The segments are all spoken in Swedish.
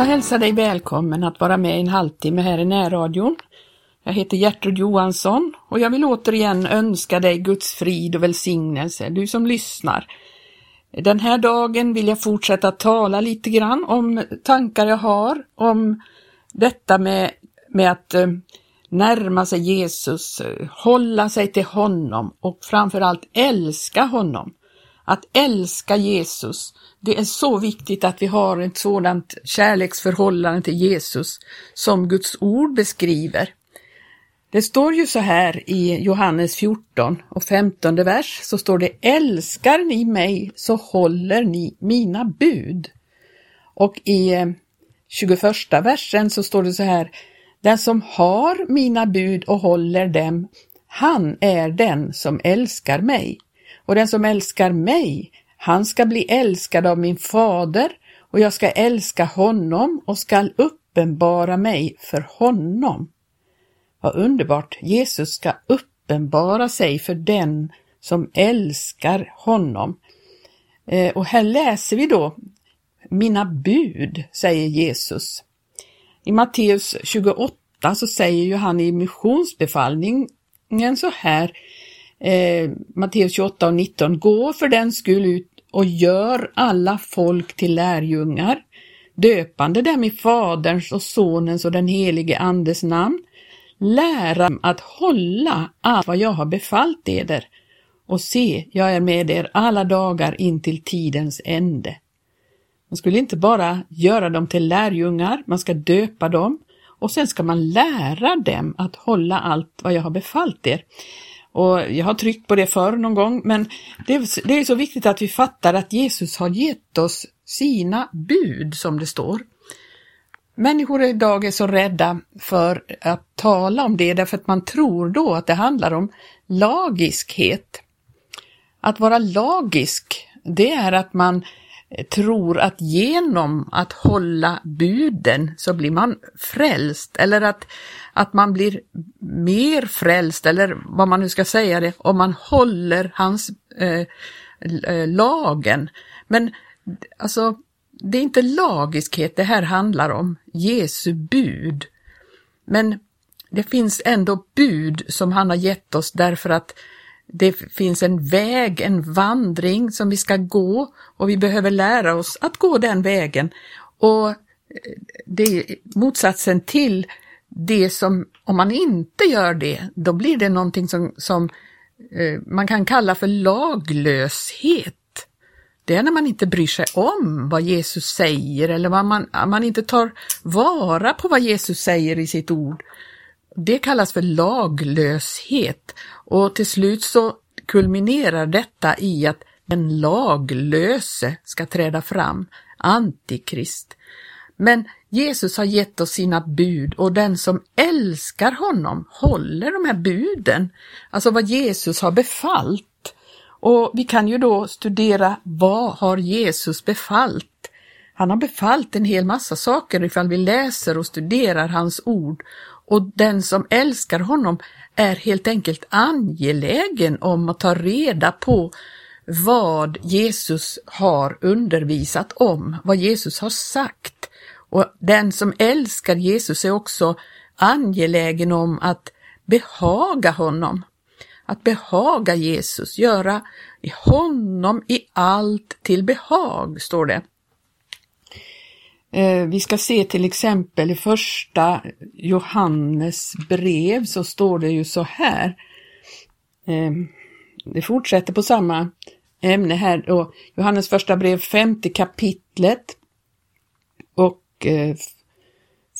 Jag hälsar dig välkommen att vara med en halvtimme här i närradion. Jag heter Gertrud Johansson och jag vill återigen önska dig Guds frid och välsignelse, du som lyssnar. Den här dagen vill jag fortsätta tala lite grann om tankar jag har om detta med, med att eh, närma sig Jesus, eh, hålla sig till honom och framförallt älska honom. Att älska Jesus, det är så viktigt att vi har ett sådant kärleksförhållande till Jesus som Guds ord beskriver. Det står ju så här i Johannes 14 och 15 vers så står det Älskar ni mig så håller ni mina bud. Och i 21 versen så står det så här Den som har mina bud och håller dem, han är den som älskar mig. Och den som älskar mig, han ska bli älskad av min fader och jag ska älska honom och skall uppenbara mig för honom. Vad underbart! Jesus ska uppenbara sig för den som älskar honom. Eh, och här läser vi då Mina bud, säger Jesus. I Matteus 28 så säger ju han i missionsbefallningen så här, eh, Matteus 28 och 19, Gå för den skull ut och gör alla folk till lärjungar, döpande dem i Faderns och Sonens och den helige Andes namn lära att hålla allt vad jag har befallt eder och se, jag är med er alla dagar in till tidens ände. Man skulle inte bara göra dem till lärjungar, man ska döpa dem och sen ska man lära dem att hålla allt vad jag har befallt er. Och Jag har tryckt på det förr någon gång, men det är, det är så viktigt att vi fattar att Jesus har gett oss sina bud, som det står. Människor idag är så rädda för att tala om det därför att man tror då att det handlar om lagiskhet. Att vara lagisk, det är att man tror att genom att hålla buden så blir man frälst eller att, att man blir mer frälst eller vad man nu ska säga det om man håller hans eh, eh lagen. Men alltså det är inte lagiskhet det här handlar om, Jesu bud. Men det finns ändå bud som han har gett oss därför att det finns en väg, en vandring som vi ska gå och vi behöver lära oss att gå den vägen. Och eh, det är motsatsen till det som, om man inte gör det, då blir det någonting som, som eh, man kan kalla för laglöshet det är när man inte bryr sig om vad Jesus säger eller vad man, man inte tar vara på vad Jesus säger i sitt ord. Det kallas för laglöshet och till slut så kulminerar detta i att den laglöse ska träda fram, Antikrist. Men Jesus har gett oss sina bud och den som älskar honom håller de här buden, alltså vad Jesus har befallt. Och vi kan ju då studera vad har Jesus befallt? Han har befallt en hel massa saker ifall vi läser och studerar hans ord och den som älskar honom är helt enkelt angelägen om att ta reda på vad Jesus har undervisat om, vad Jesus har sagt. Och den som älskar Jesus är också angelägen om att behaga honom att behaga Jesus, göra honom i allt till behag, står det. Eh, vi ska se till exempel i första Johannes brev så står det ju så här. Eh, det fortsätter på samma ämne här då. Johannes första brev, femte kapitlet och eh,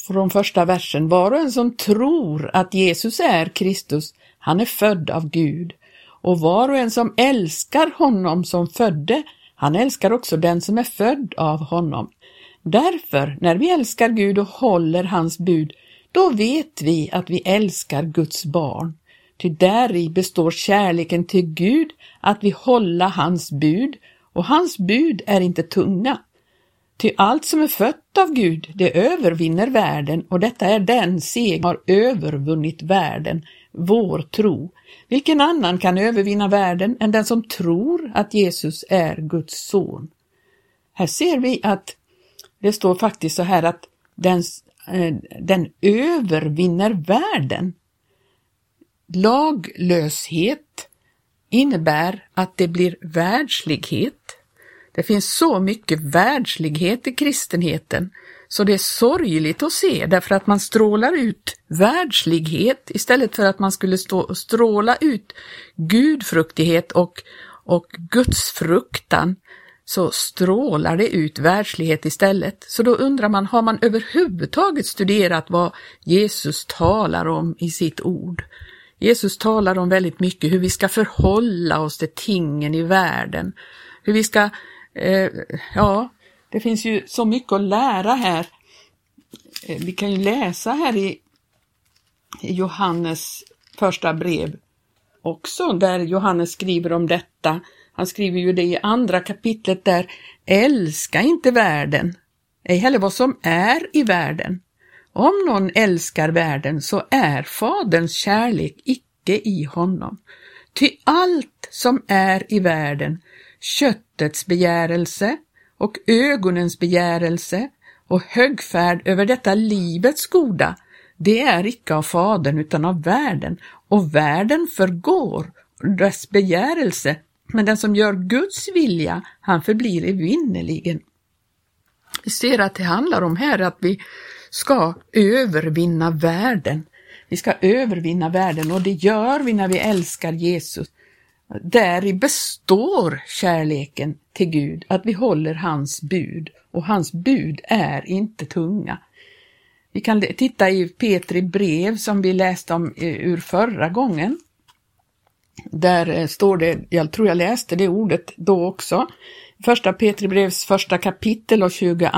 från första versen. Var och en som tror att Jesus är Kristus han är född av Gud. Och var och en som älskar honom som födde, han älskar också den som är född av honom. Därför, när vi älskar Gud och håller hans bud, då vet vi att vi älskar Guds barn. Ty däri består kärleken till Gud, att vi hålla hans bud, och hans bud är inte tunga. Ty allt som är fött av Gud, det övervinner världen, och detta är den seger har övervunnit världen, vår tro. Vilken annan kan övervinna världen än den som tror att Jesus är Guds son? Här ser vi att det står faktiskt så här att den, eh, den övervinner världen. Laglöshet innebär att det blir världslighet. Det finns så mycket världslighet i kristenheten så det är sorgligt att se därför att man strålar ut världslighet istället för att man skulle stå, stråla ut gudfruktighet och, och gudsfruktan så strålar det ut världslighet istället. Så då undrar man, har man överhuvudtaget studerat vad Jesus talar om i sitt ord? Jesus talar om väldigt mycket hur vi ska förhålla oss till tingen i världen, hur vi ska, eh, ja, det finns ju så mycket att lära här. Eh, vi kan ju läsa här i Johannes första brev också, där Johannes skriver om detta. Han skriver ju det i andra kapitlet där, älska inte världen, ej heller vad som är i världen. Om någon älskar världen så är Faderns kärlek icke i honom. Ty allt som är i världen, köttets begärelse och ögonens begärelse och högfärd över detta livets goda, det är icke av Fadern utan av världen, och världen förgår, dess begärelse, men den som gör Guds vilja, han förblir evinnerligen. Vi ser att det handlar om här att vi ska övervinna världen. Vi ska övervinna världen och det gör vi när vi älskar Jesus. Däri består kärleken till Gud, att vi håller hans bud och hans bud är inte tunga. Vi kan titta i Petri brev som vi läste om eh, ur förra gången. Där eh, står det, jag tror jag läste det ordet då också, första Petri brevs första kapitel och 22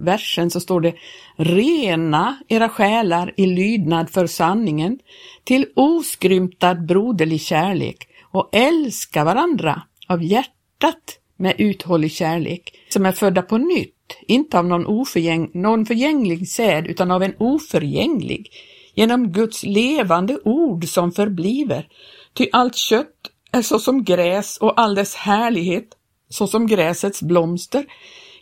versen så står det Rena era själar i lydnad för sanningen till oskrymtad broderlig kärlek och älska varandra av hjärtat med uthållig kärlek, som är födda på nytt, inte av någon, oförgäng, någon förgänglig säd utan av en oförgänglig, genom Guds levande ord som förbliver. Ty allt kött är såsom gräs och all dess härlighet såsom gräsets blomster.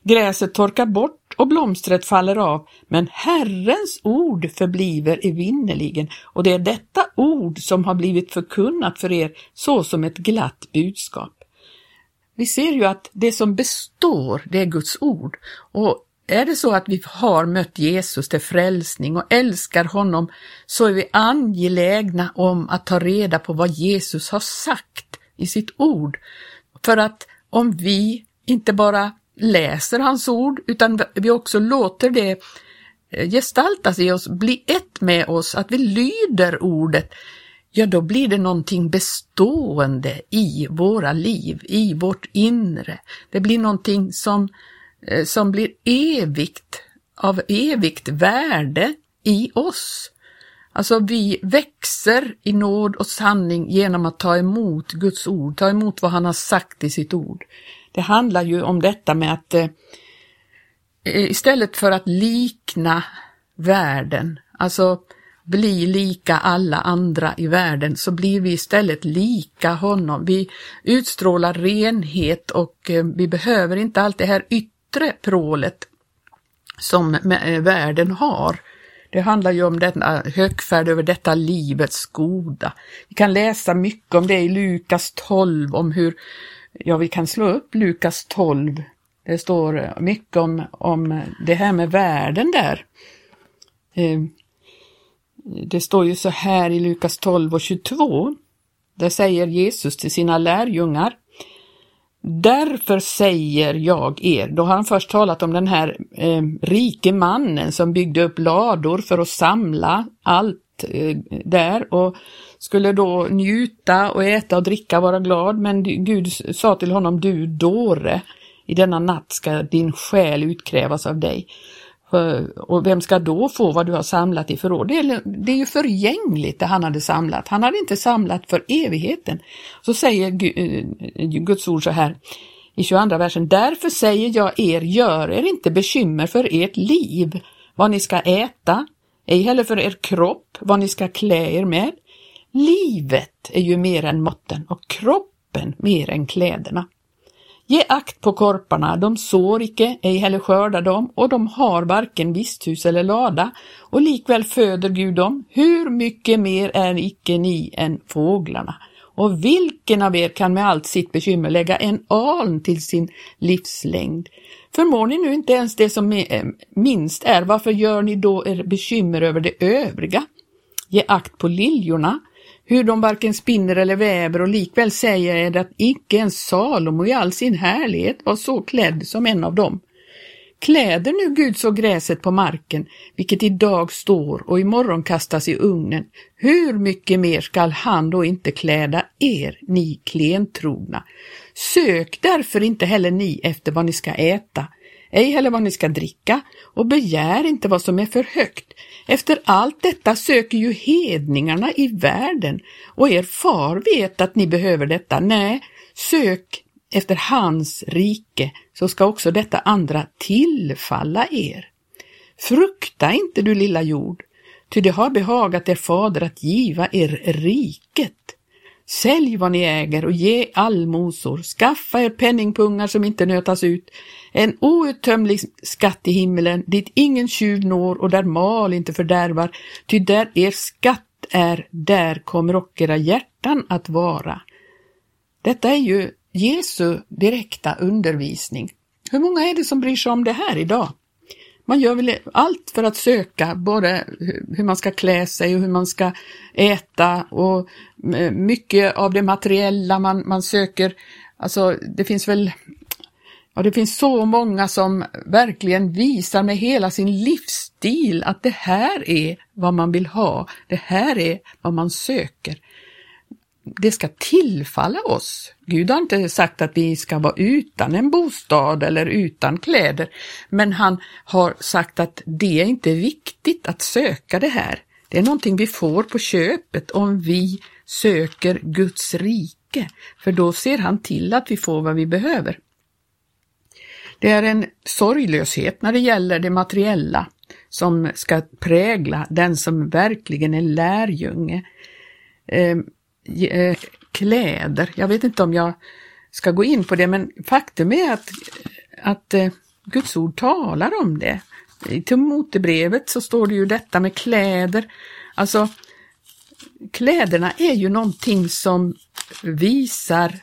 Gräset torkar bort och blomstret faller av, men Herrens ord förbliver evinnerligen och det är detta ord som har blivit förkunnat för er så som ett glatt budskap. Vi ser ju att det som består, det är Guds ord. Och är det så att vi har mött Jesus till frälsning och älskar honom så är vi angelägna om att ta reda på vad Jesus har sagt i sitt ord. För att om vi inte bara läser hans ord utan vi också låter det eh, gestaltas i oss, bli ett med oss, att vi lyder ordet, ja då blir det någonting bestående i våra liv, i vårt inre. Det blir någonting som, Eh, som blir evigt, av evigt värde i oss. Alltså vi växer i nåd och sanning genom att ta emot Guds ord, ta emot vad han har sagt i sitt ord. Det handlar ju om detta med att eh, eh istället för att likna världen, alltså bli lika alla andra i världen, så blir vi istället lika honom. Vi utstrålar renhet och eh, vi behöver inte allt det här yttre prålet som eh, världen har. Det handlar ju om denna eh, högfärd över detta livets goda. Vi kan läsa mycket om det i Lukas 12, om hur, ja vi kan slå upp Lukas 12. Det står eh, mycket om, om det här med världen där. Det står ju så här i Lukas 12 och 22. Där säger Jesus till sina lärjungar Därför säger jag er, då har han först talat om den här eh, rike mannen som byggde upp lador för att samla allt eh, där och skulle då njuta och äta och dricka, och vara glad, men Gud sa till honom, du dåre, i denna natt ska din själ utkrävas av dig. Eh, och vem ska då få vad du har samlat i förråd? Det är, det är ju förgängligt det han hade samlat. Han hade inte samlat för evigheten. Så säger eh, Guds ord så här i 22 versen. Därför säger jag er, gör er inte bekymmer för ert liv, vad ni ska äta, ej heller för er kropp, vad ni ska klä er med. Livet är ju mer än måtten och kroppen mer än kläderna. Ge akt på korparna, de sår icke, ej heller skördar dem, och de har varken visthus eller lada, och likväl föder Gud dem. Hur mycket mer är icke ni än fåglarna? Och vilken av er kan med allt sitt bekymmer lägga en aln till sin livslängd? Förmår ni nu inte ens det som eh, minst är, varför gör ni då er bekymmer över det övriga? Ge akt på liljorna, hur de varken spinner eller väver och likväl säger jag att icke ens Salomo i all sin härlighet var så klädd som en av dem. Kläder nu Gud så gräset på marken, vilket idag står och imorgon kastas i ugnen, hur mycket mer skall han då inte kläda er, ni klentrogna? Sök därför inte heller ni efter vad ni ska äta, ej heller vad ni ska dricka, och begär inte vad som är för högt. Efter allt detta söker ju hedningarna i världen, och er far vet att ni behöver detta. Nej, sök efter hans rike, så ska också detta andra tillfalla er. Frukta inte du lilla jord, ty det har behagat er fader att giva er riket. Sälj vad ni äger och ge allmosor, skaffa er penningpungar som inte nötas ut, en outtömlig skatt i himmelen dit ingen tjuv når och där mal inte fördärvar, ty där er skatt är, där kommer och era hjärtan att vara. Detta är ju Jesu direkta undervisning. Hur många är det som bryr sig om det här idag? Man gör väl allt för att söka både hur man ska klä sig och hur man ska äta och eh, mycket av det materiella man, man söker. Alltså det finns väl Ja, det finns så många som verkligen visar med hela sin livsstil att det här är vad man vill ha, det här är vad man söker det ska tillfalla oss. Gud har inte sagt att vi ska vara utan en bostad eller utan kläder, men han har sagt att det är inte viktigt att söka det här. Det är någonting vi får på köpet om vi söker Guds rike, för då ser han till att vi får vad vi behöver. Det är en sorglöshet när det gäller det materiella som ska prägla den som verkligen är lärjunge. Ehm, Eh, kläder. Jag vet inte om jag ska gå in på det, men faktum är att, att eh, Guds ord talar om det. I Timotebrevet så står det ju detta med kläder. Alltså, kläderna är ju någonting som visar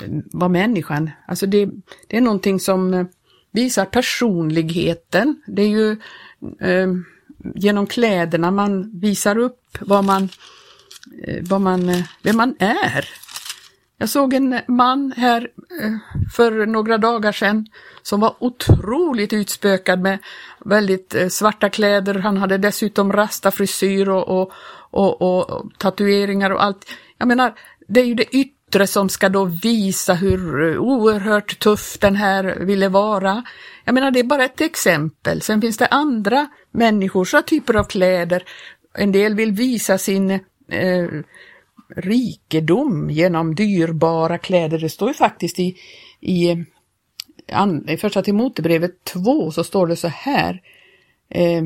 eh, vad människan, alltså det, det är någonting som visar personligheten. Det är ju eh, genom kläderna man visar upp vad man Eh, Eh, vad man, eh, vem man är. Jag såg en man här eh, för några dagar sedan som var otroligt utspökad med väldigt svarta kläder. Han hade dessutom rastafrisyr och, och, och, och, tatueringar och allt. Jag menar, det är ju det yttre som ska då visa hur oerhört tuff den här ville vara. Jag menar, det är bara ett exempel. Sen finns det andra människor, så typer av kläder. En del vill visa sin eh, rikedom genom dyrbara kläder. Det står ju faktiskt i, i, eh, an, i första Timotebrevet 2 så står det så här. Eh,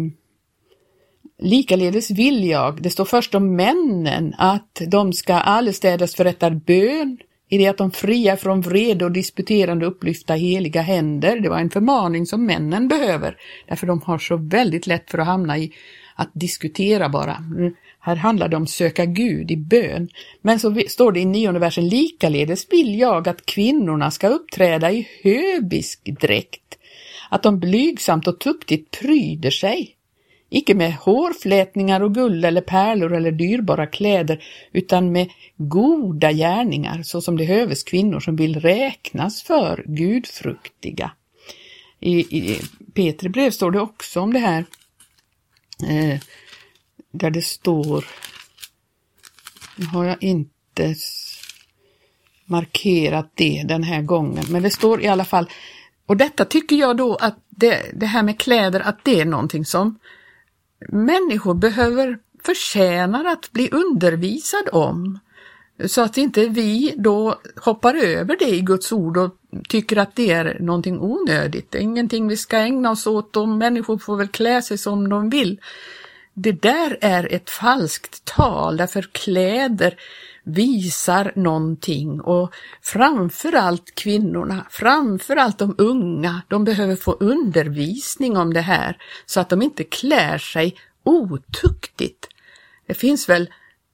Likaledes vill jag, det står först om männen, att de ska allestädes förrätta bön i det att de fria från vrede och disputerande upplyfta heliga händer. Det var en förmaning som männen behöver, därför de har så väldigt lätt för att hamna i att diskutera bara. Mm. Här handlar det om söka Gud i bön. Men så står det i nionde versen, likaledes vill jag att kvinnorna ska uppträda i höbisk dräkt, att de blygsamt och tuktigt pryder sig, icke med hårflätningar och guld eller pärlor eller dyrbara kläder, utan med goda gärningar, så som det höves kvinnor som vill räknas för gudfruktiga. I, i Petri brev står det också om det här. Eh, där det står, nu har jag inte markerat det den här gången, men det står i alla fall, och detta tycker jag då att det, det här med kläder, att det är någonting som människor behöver, förtjänar att bli undervisad om. Så att inte vi då hoppar över det i Guds ord och tycker att det är någonting onödigt. Det är ingenting vi ska ägna oss åt och människor får väl klä sig som de vill. Det där är ett falskt tal, därför kläder visar någonting och framförallt kvinnorna, framförallt de unga, de behöver få undervisning om det här så att de inte klär sig otuktigt. Det finns väl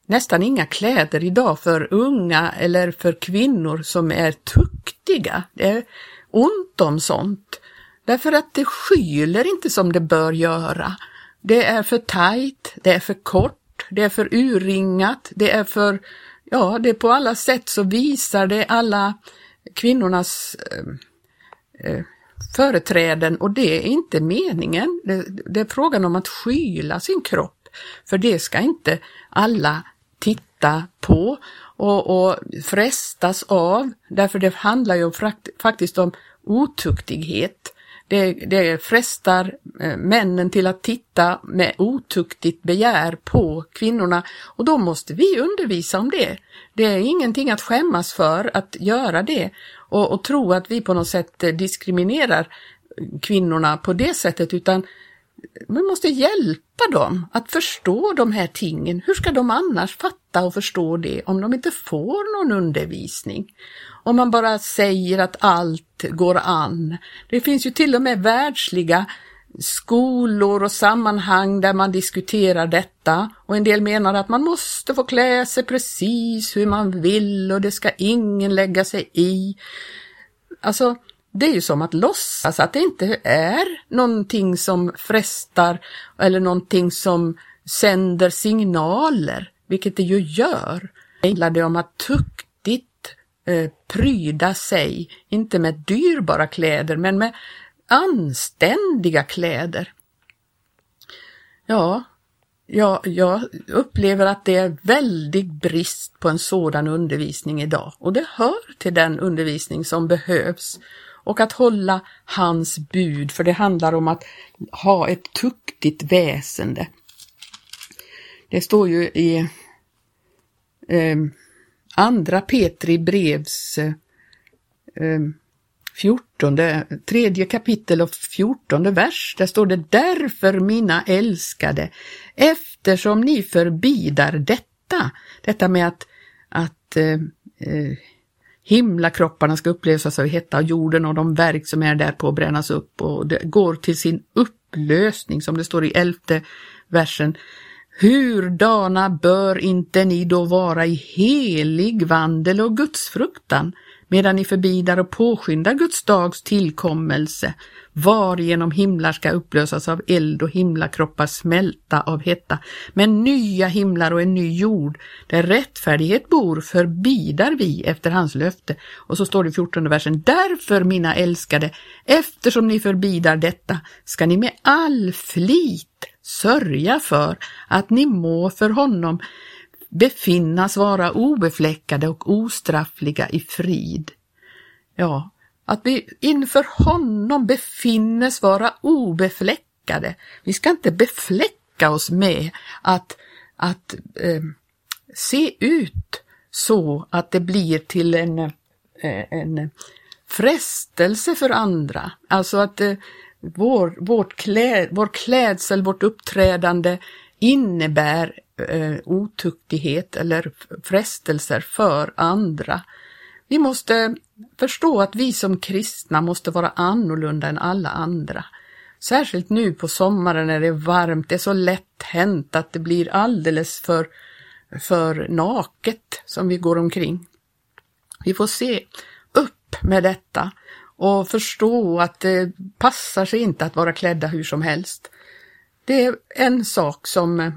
nästan inga kläder idag för unga eller för kvinnor som är tuktiga. Det är ont om sånt. Därför att det skyler inte som det bör göra. Det är för tajt, det är för kort, det är för urringat, det är för, ja, det på alla sätt så visar det alla kvinnornas eh, eh, företräden och det är inte meningen. Det, det är frågan om att skyla sin kropp, för det ska inte alla titta på och, och frestas av, därför det handlar ju faktiskt om otuktighet. Det, det frestar eh, männen till att titta med otuktigt begär på kvinnorna och då måste vi undervisa om det. Det är ingenting att skämmas för att göra det och, och tro att vi på något sätt eh, diskriminerar kvinnorna på det sättet utan man måste hjälpa dem att förstå de här tingen. Hur ska de annars fatta och förstå det om de inte får någon undervisning? Om man bara säger att allt går an. Det finns ju till och med världsliga skolor och sammanhang där man diskuterar detta och en del menar att man måste få klä sig precis hur man vill och det ska ingen lägga sig i. Alltså, det är ju som att låtsas att det inte är någonting som frestar eller någonting som sänder signaler, vilket det ju gör. Det handlar om att tuktigt eh, pryda sig, inte med dyrbara kläder, men med anständiga kläder. Ja, ja, jag upplever att det är väldigt brist på en sådan undervisning idag och det hör till den undervisning som behövs och att hålla hans bud, för det handlar om att ha ett tuktigt väsende. Det står ju i eh, andra Petri brevs eh, 14, tredje kapitel och fjortonde vers. Där står det därför mina älskade, eftersom ni förbidar detta, detta med att, att eh, eh Himlakropparna ska upplösas av hetta och jorden och de verk som är där på brännas upp och det går till sin upplösning som det står i elfte versen. Hurdana bör inte ni då vara i helig vandel och gudsfruktan medan ni förbidar och påskyndar Guds dags tillkommelse, varigenom himlar ska upplösas av eld och himlakroppar smälta av hetta. Men nya himlar och en ny jord, där rättfärdighet bor, förbidar vi efter hans löfte. Och så står det i 14 versen, därför mina älskade, eftersom ni förbidar detta, ska ni med all flit sörja för att ni må för honom befinnas vara obefläckade och ostraffliga i frid. Ja, att vi inför honom befinnes vara obefläckade. Vi ska inte befläcka oss med att, att eh, se ut så att det blir till en, eh, en frestelse för andra. Alltså att eh, vår, vårt klä, vår klädsel, vårt uppträdande innebär eh, otuktighet eller frestelser för andra. Vi måste förstå att vi som kristna måste vara annorlunda än alla andra. Särskilt nu på sommaren när det är varmt, det är så lätt hänt att det blir alldeles för, för naket som vi går omkring. Vi får se upp med detta och förstå att det passar sig inte att vara klädda hur som helst. Det är en sak som eh,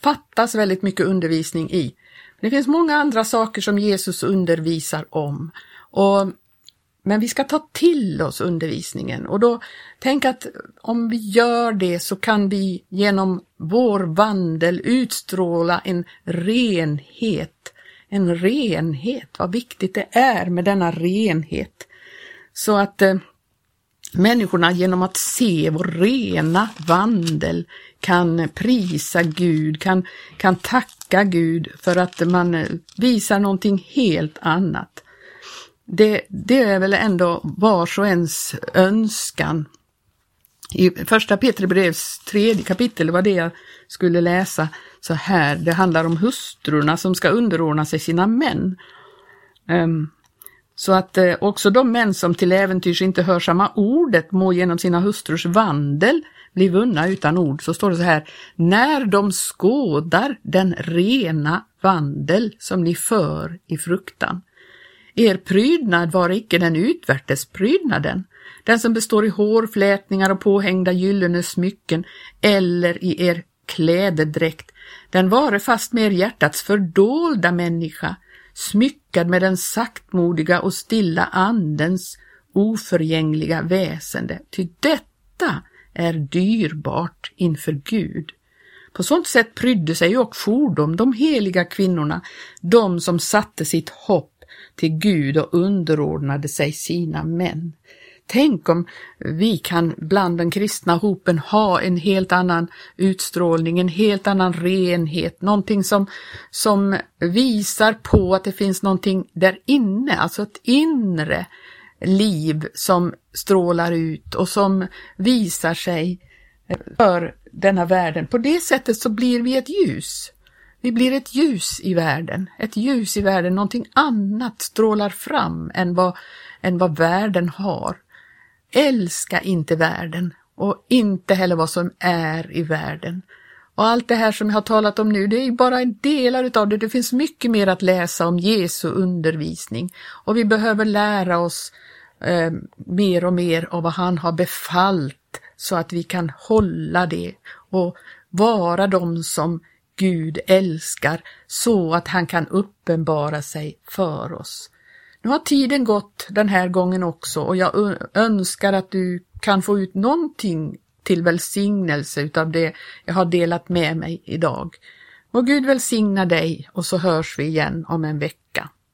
fattas väldigt mycket undervisning i. Det finns många andra saker som Jesus undervisar om. Och, men vi ska ta till oss undervisningen och då tänk att om vi gör det så kan vi genom vår vandel utstråla en renhet. En renhet, vad viktigt det är med denna renhet. Så att eh, människorna genom att se vår rena vandel kan prisa Gud, kan, kan tacka Gud för att man eh, visar någonting helt annat. Det, det är väl ändå vars och ens önskan I första Petri brevs tredje kapitel var det jag skulle läsa så här. Det handlar om hustrurna som ska underordna sig sina män. Um, så att eh, också de män som till äventyrs inte hör samma ordet må genom sina hustrus vandel bli vunna utan ord. Så står det så här, när de skådar den rena vandel som ni för i fruktan. Er prydnad var icke den utvärtes prydnaden, den som består i hårflätningar och påhängda gyllene smycken eller i er klädedräkt, den vare fast mer hjärtats fördolda människa, smyckad med den saktmodiga och stilla andens oförgängliga väsende. Ty detta är dyrbart inför Gud. På sådant sätt prydde sig och fordom de heliga kvinnorna, de som satte sitt hopp till Gud och underordnade sig sina män. Tänk om vi kan bland den kristna hopen ha en helt annan utstrålning, en helt annan renhet, någonting som, som visar på att det finns någonting där inne, alltså ett inre liv som strålar ut och som visar sig för denna världen. På det sättet så blir vi ett ljus. Vi blir ett ljus i världen, ett ljus i världen, någonting annat strålar fram än vad, än vad världen har. Älska inte världen och inte heller vad som är i världen. Och allt det här som jag har talat om nu, det är bara en delar av det. Det finns mycket mer att läsa om Jesu undervisning och vi behöver lära oss eh, mer och mer av vad han har befallt så att vi kan hålla det och vara de som Gud älskar så att han kan uppenbara sig för oss. Nu har tiden gått den här gången också och jag önskar att du kan få ut någonting till välsignelse utav det jag har delat med mig idag. Må Gud välsigna dig och så hörs vi igen om en vecka.